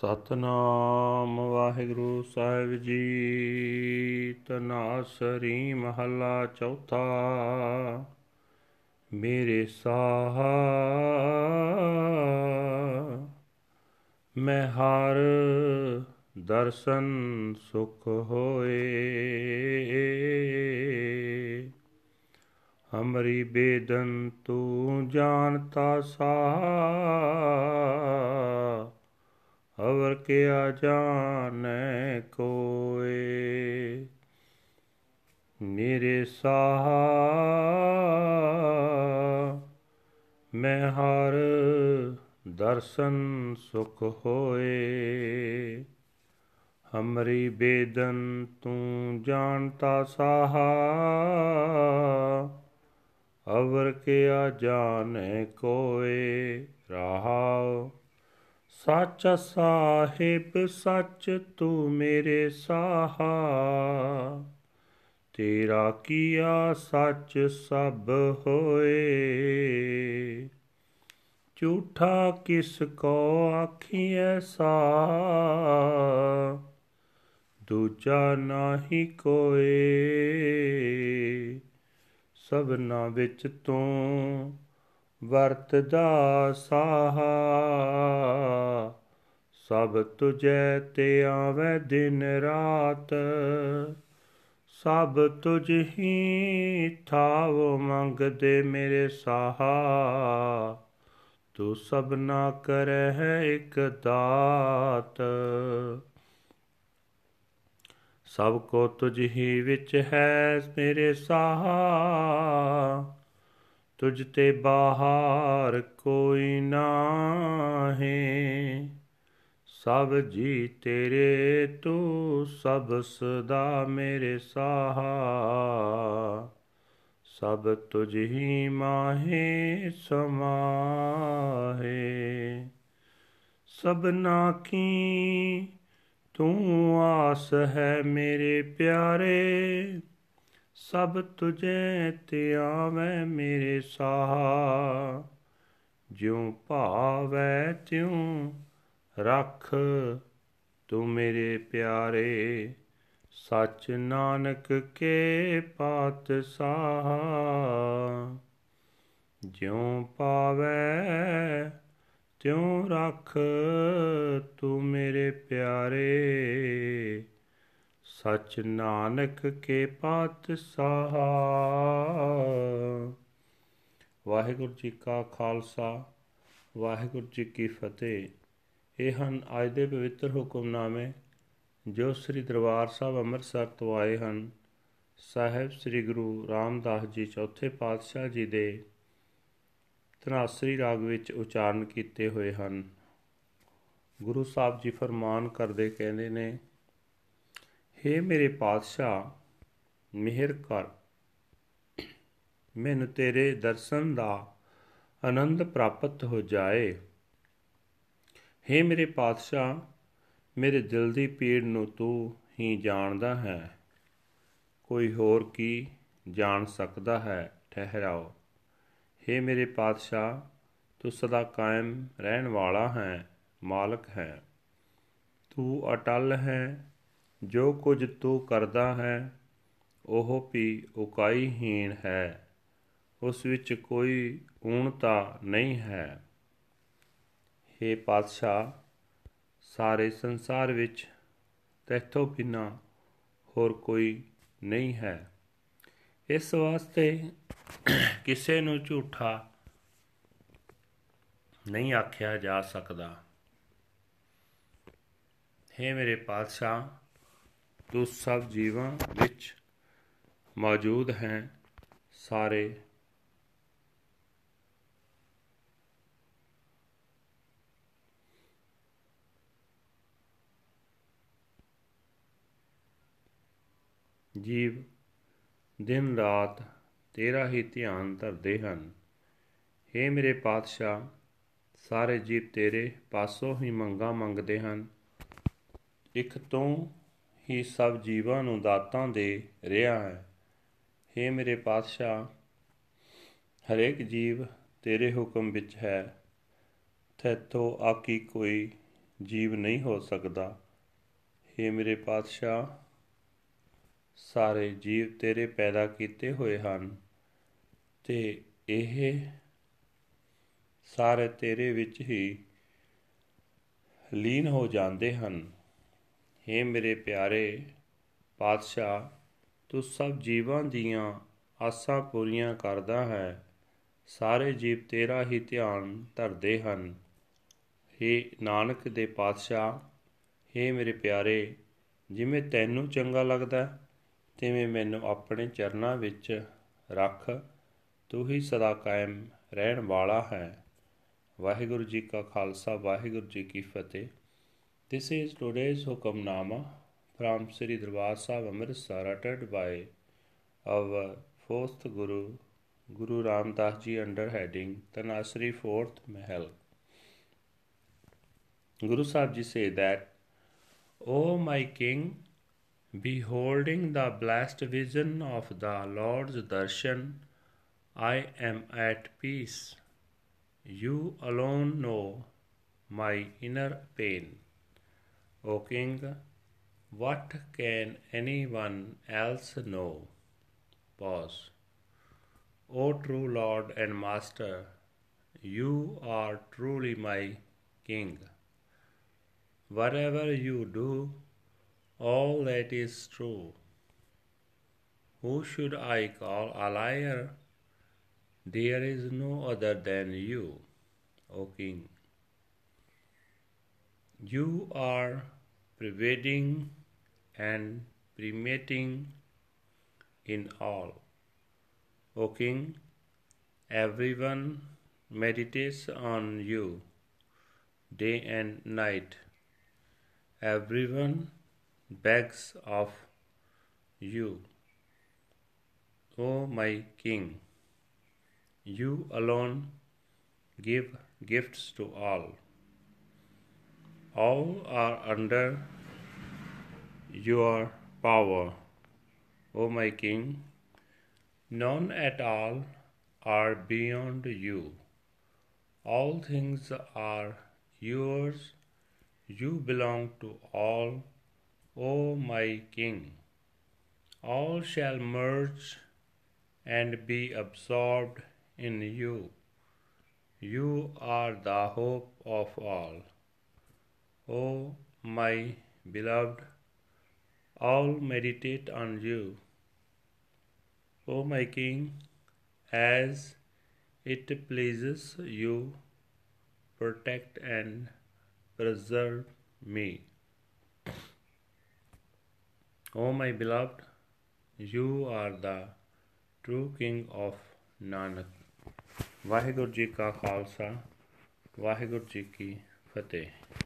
ਸਤਨਾਮ ਵਾਹਿਗੁਰੂ ਸਾਹਿਬ ਜੀ। ਤਨਾਸਰੀ ਮਹੱਲਾ ਚੌਥਾ। ਮੇਰੇ ਸਾਹਾ। ਮੈਂ ਹਰ ਦਰਸ਼ਨ ਸੁਖ ਹੋਏ। ਹਮਰੀ ਬੇਦਨ ਤੂੰ ਜਾਣਤਾ ਸਾ ਅਵਰ ਕਿਆ ਜਾਣੈ ਕੋਏ? ਮੇਰੇ ਸਾਹ, ਮੈਂ ਹਰ ਦਰਸ਼ਨ ਸੁਖ ਹੋਏ। ਹਮਰੀ ਬੇਦਨ ਤੂੰ ਜਾਣਤਾ ਸਾਹਾ, ਅਵਰ ਕਿਆ ਜਾਣੈ ਕੋਏ? ਰਹਾਉ ਸੱਚ ਸਾਹਿਬ, ਸੱਚ ਤੂੰ ਮੇਰੇ ਸਾਹਾ। ਤੇਰਾ ਕੀਆ ਸੱਚ ਸਭ ਹੋਏ। ਝੂਠਾ ਕਿਸ ਕੋ ਆਖੀ ਐਸਾ ਦੂਜਾ ਨਾਹੀ ਕੋਏ। ਸਭਨਾ ਵਿੱਚ ਤੂੰ ਵਰਤਦਾ ਸਾਹਾ। ਸਭ ਤੁਝੈ ਤੇ ਆਵੇ ਦਿਨ ਰਾਤ। ਸਭ ਤੁਝ ਹੀ ਥਾਵ ਮੰਗਦੇ ਮੇਰੇ ਸਾਹਾ। ਤੂੰ ਸਭਨਾ ਕਰਹਿ ਇਕ ਦਾਤ। ਸਭ ਕੋ ਤੁਝ ਹੀ ਵਿੱਚ ਹੈ ਮੇਰੇ ਸਾਹਾ। ਤੁਝ ਤੇ ਬਾਹਰ ਕੋਈ ਨਾਹੀ। ਸਭ ਜੀ ਤੇਰੇ ਤੂੰ, ਸਭ ਸਦਾ ਮੇਰੇ ਸਾਹਾ। ਸਭ ਤੁਝ ਹੀ ਮਾਹੇ ਸਮਾਹੇ। ਸਭਨਾ ਕੀ ਤੂੰ ਆਸ ਹੈ ਮੇਰੇ ਪਿਆਰੇ ਸਭ ਤੁਝੇ ਤੇ ਆਵੇ ਮੇਰੇ ਸਾਹ। ਜਿਉ ਭਾਵੈ ਤਿਉ ਰੱਖ ਤੂੰ ਮੇਰੇ ਪਿਆਰੇ। ਸਚ ਨਾਨਕ ਕੇ ਪਾਤ ਸਾਹ ਜਿਉ ਪਾਵੈ ਤਿਉ ਰੱਖ ਤੂੰ ਮੇਰੇ ਪਿਆਰੇ। ਸਚ ਨਾਨਕ ਕੇ ਪਾਤ ਸਾਹਾ ਵਾਹਿਗੁਰੂ ਜੀ ਕਾ ਖਾਲਸਾ, ਵਾਹਿਗੁਰੂ ਜੀ ਕੀ ਫਤਿਹ। ਇਹ ਹਨ ਅੱਜ ਦੇ ਪਵਿੱਤਰ ਹੁਕਮਨਾਮੇ, ਜੋ ਸ੍ਰੀ ਦਰਬਾਰ ਸਾਹਿਬ ਅੰਮ੍ਰਿਤਸਰ ਤੋਂ ਆਏ ਹਨ। ਸਾਹਿਬ ਸ੍ਰੀ ਗੁਰੂ ਰਾਮਦਾਸ ਜੀ ਚੌਥੇ ਪਾਤਸ਼ਾਹ ਜੀ ਦੇ ਤਨਾਸਰੀ ਰਾਗ ਵਿੱਚ ਉਚਾਰਨ ਕੀਤੇ ਹੋਏ ਹਨ। ਗੁਰੂ ਸਾਹਿਬ ਜੀ ਫਰਮਾਨ ਕਰਦੇ ਕਹਿੰਦੇ ਨੇ हे ਮੇਰੇ ਪਾਤਸ਼ਾਹ ਮਿਹਰ ਕਰ ਮੈਨੂੰ ਤੇਰੇ ਦਰਸ਼ਨ ਦਾ ਆਨੰਦ ਪ੍ਰਾਪਤ ਹੋ ਜਾਏ हे ਮੇਰੇ ਪਾਤਸ਼ਾਹ ਮੇਰੇ ਦਿਲ ਦੀ ਪੀੜ ਨੂੰ ਤੂੰ ਹੀ ਜਾਣਦਾ ਹੈ ਕੋਈ ਹੋਰ ਕੀ ਜਾਣ ਸਕਦਾ ਹੈ ਠਹਿਰਾਓ हे ਮੇਰੇ ਪਾਤਸ਼ਾਹ ਤੂੰ ਸਦਾ ਕਾਇਮ ਰਹਿਣ ਵਾਲਾ ਹੈ ਮਾਲਕ ਹੈ ਤੂੰ ਅਟਲ ਹੈ ਜੋ ਕੁਝ ਤੂੰ ਕਰਦਾ ਹੈ, ਉਹ ਵੀ ਉਕਾਈਹੀਣ ਹੈ। ਉਸ ਵਿੱਚ ਕੋਈ ਊਣਤਾ ਨਹੀਂ ਹੈ। हे ਪਾਤਸ਼ਾਹ, ਸਾਰੇ ਸੰਸਾਰ ਵਿੱਚ ਤੇਥੋਂ ਬਿਨਾ ਹੋਰ ਕੋਈ ਨਹੀਂ ਹੈ। ਇਸ ਵਾਸਤੇ ਕਿਸੇ ਨੂੰ ਝੂਠਾ ਨਹੀਂ ਆਖਿਆ ਜਾ ਸਕਦਾ। हे ਮੇਰੇ ਪਾਤਸ਼ਾਹ ਤੂੰ ਸਭ ਜੀਵਾਂ ਵਿੱਚ ਮੌਜੂਦ ਹੈ, ਸਾਰੇ। ਜੀਵ ਦਿਨ ਰਾਤ ਤੇਰਾ ਹੀ ਧਿਆਨ ਧਰਦੇ ਹਨ। हे ਮੇਰੇ ਪਾਤਸ਼ਾਹ, ਸਾਰੇ ਜੀਵ ਤੇਰੇ ਪਾਸੋਂ ਹੀ ਮੰਗਾ ਮੰਗਦੇ ਹਨ। ਇੱਕ ਤੋਂ ਹੀ ਸਭ ਜੀਵਾਂ ਨੂੰ ਦਾਤਾਂ ਦੇ ਰਿਹਾ ਹੈ। हे ਮੇਰੇ ਪਾਤਸ਼ਾਹ, ਹਰੇਕ ਜੀਵ ਤੇਰੇ ਹੁਕਮ ਵਿੱਚ ਹੈ। ਤੇਤੋਂ ਆਕੀ ਕੋਈ ਜੀਵ ਨਹੀਂ ਹੋ ਸਕਦਾ। हे ਮੇਰੇ ਪਾਤਸ਼ਾਹ, ਸਾਰੇ ਜੀਵ ਤੇਰੇ ਪੈਦਾ ਕੀਤੇ ਹੋਏ ਹਨ ਤੇ ਇਹ ਸਾਰੇ ਤੇਰੇ ਵਿੱਚ ਹੀ ਲੀਨ ਹੋ ਜਾਂਦੇ ਹਨ। हे ਮੇਰੇ ਪਿਆਰੇ ਪਾਤਸ਼ਾਹ ਤੂੰ ਸਭ ਜੀਵਾਂ ਦੀਆਂ ਆਸਾਂ ਪੂਰੀਆਂ ਕਰਦਾ ਹੈ ਸਾਰੇ ਜੀਵ ਤੇਰਾ ਹੀ ਧਿਆਨ ਧਰਦੇ ਹਨ हे ਨਾਨਕ ਦੇ ਪਾਤਸ਼ਾਹ हे ਮੇਰੇ ਪਿਆਰੇ ਜਿਵੇਂ ਤੈਨੂੰ ਚੰਗਾ ਲੱਗਦਾ ਤਿਵੇਂ ਮੈਨੂੰ ਆਪਣੇ ਚਰਨਾਂ ਵਿੱਚ ਰੱਖ ਤੂੰ ਹੀ ਸਦਾ ਕਾਇਮ ਰਹਿਣ ਵਾਲਾ ਹੈ ਵਾਹਿਗੁਰੂ ਜੀ ਕਾ ਖਾਲਸਾ ਵਾਹਿਗੁਰੂ ਜੀ ਕੀ ਫਤਿਹ This is today's Hukamnama from Sri Darbar Sahib Amritsar uttered by our fourth Guru, Guru Ram Das Ji under heading Tanasri Fourth Mahal. Guru Sahib Ji say that, O my King, beholding the blessed vision of the Lord's darshan, I am at peace. You alone know my inner pain. O King, what can anyone else know? Pause. O true Lord and Master, you are truly my King. Whatever you do, all that is true. Who should I call a liar? There is no other than you, O King. You are pervading and permeating in all. O King, everyone meditates on you day and night. Everyone begs of you. O my King, you alone give gifts to all. All are under your power, O my King. None at all are beyond you. All things are yours. You belong to all, O my King. All shall merge and be absorbed in you. You are the hope of all. O my beloved, all meditate on you. O my King, as it pleases you, protect and preserve me. O my beloved, you are the true King of Nanak. Waheguru ji ਕਾ ਖਾਲਸਾ ਵਾਹਿਗੁਰੂ ਜੀ ਕੀ ਫਤਿਹ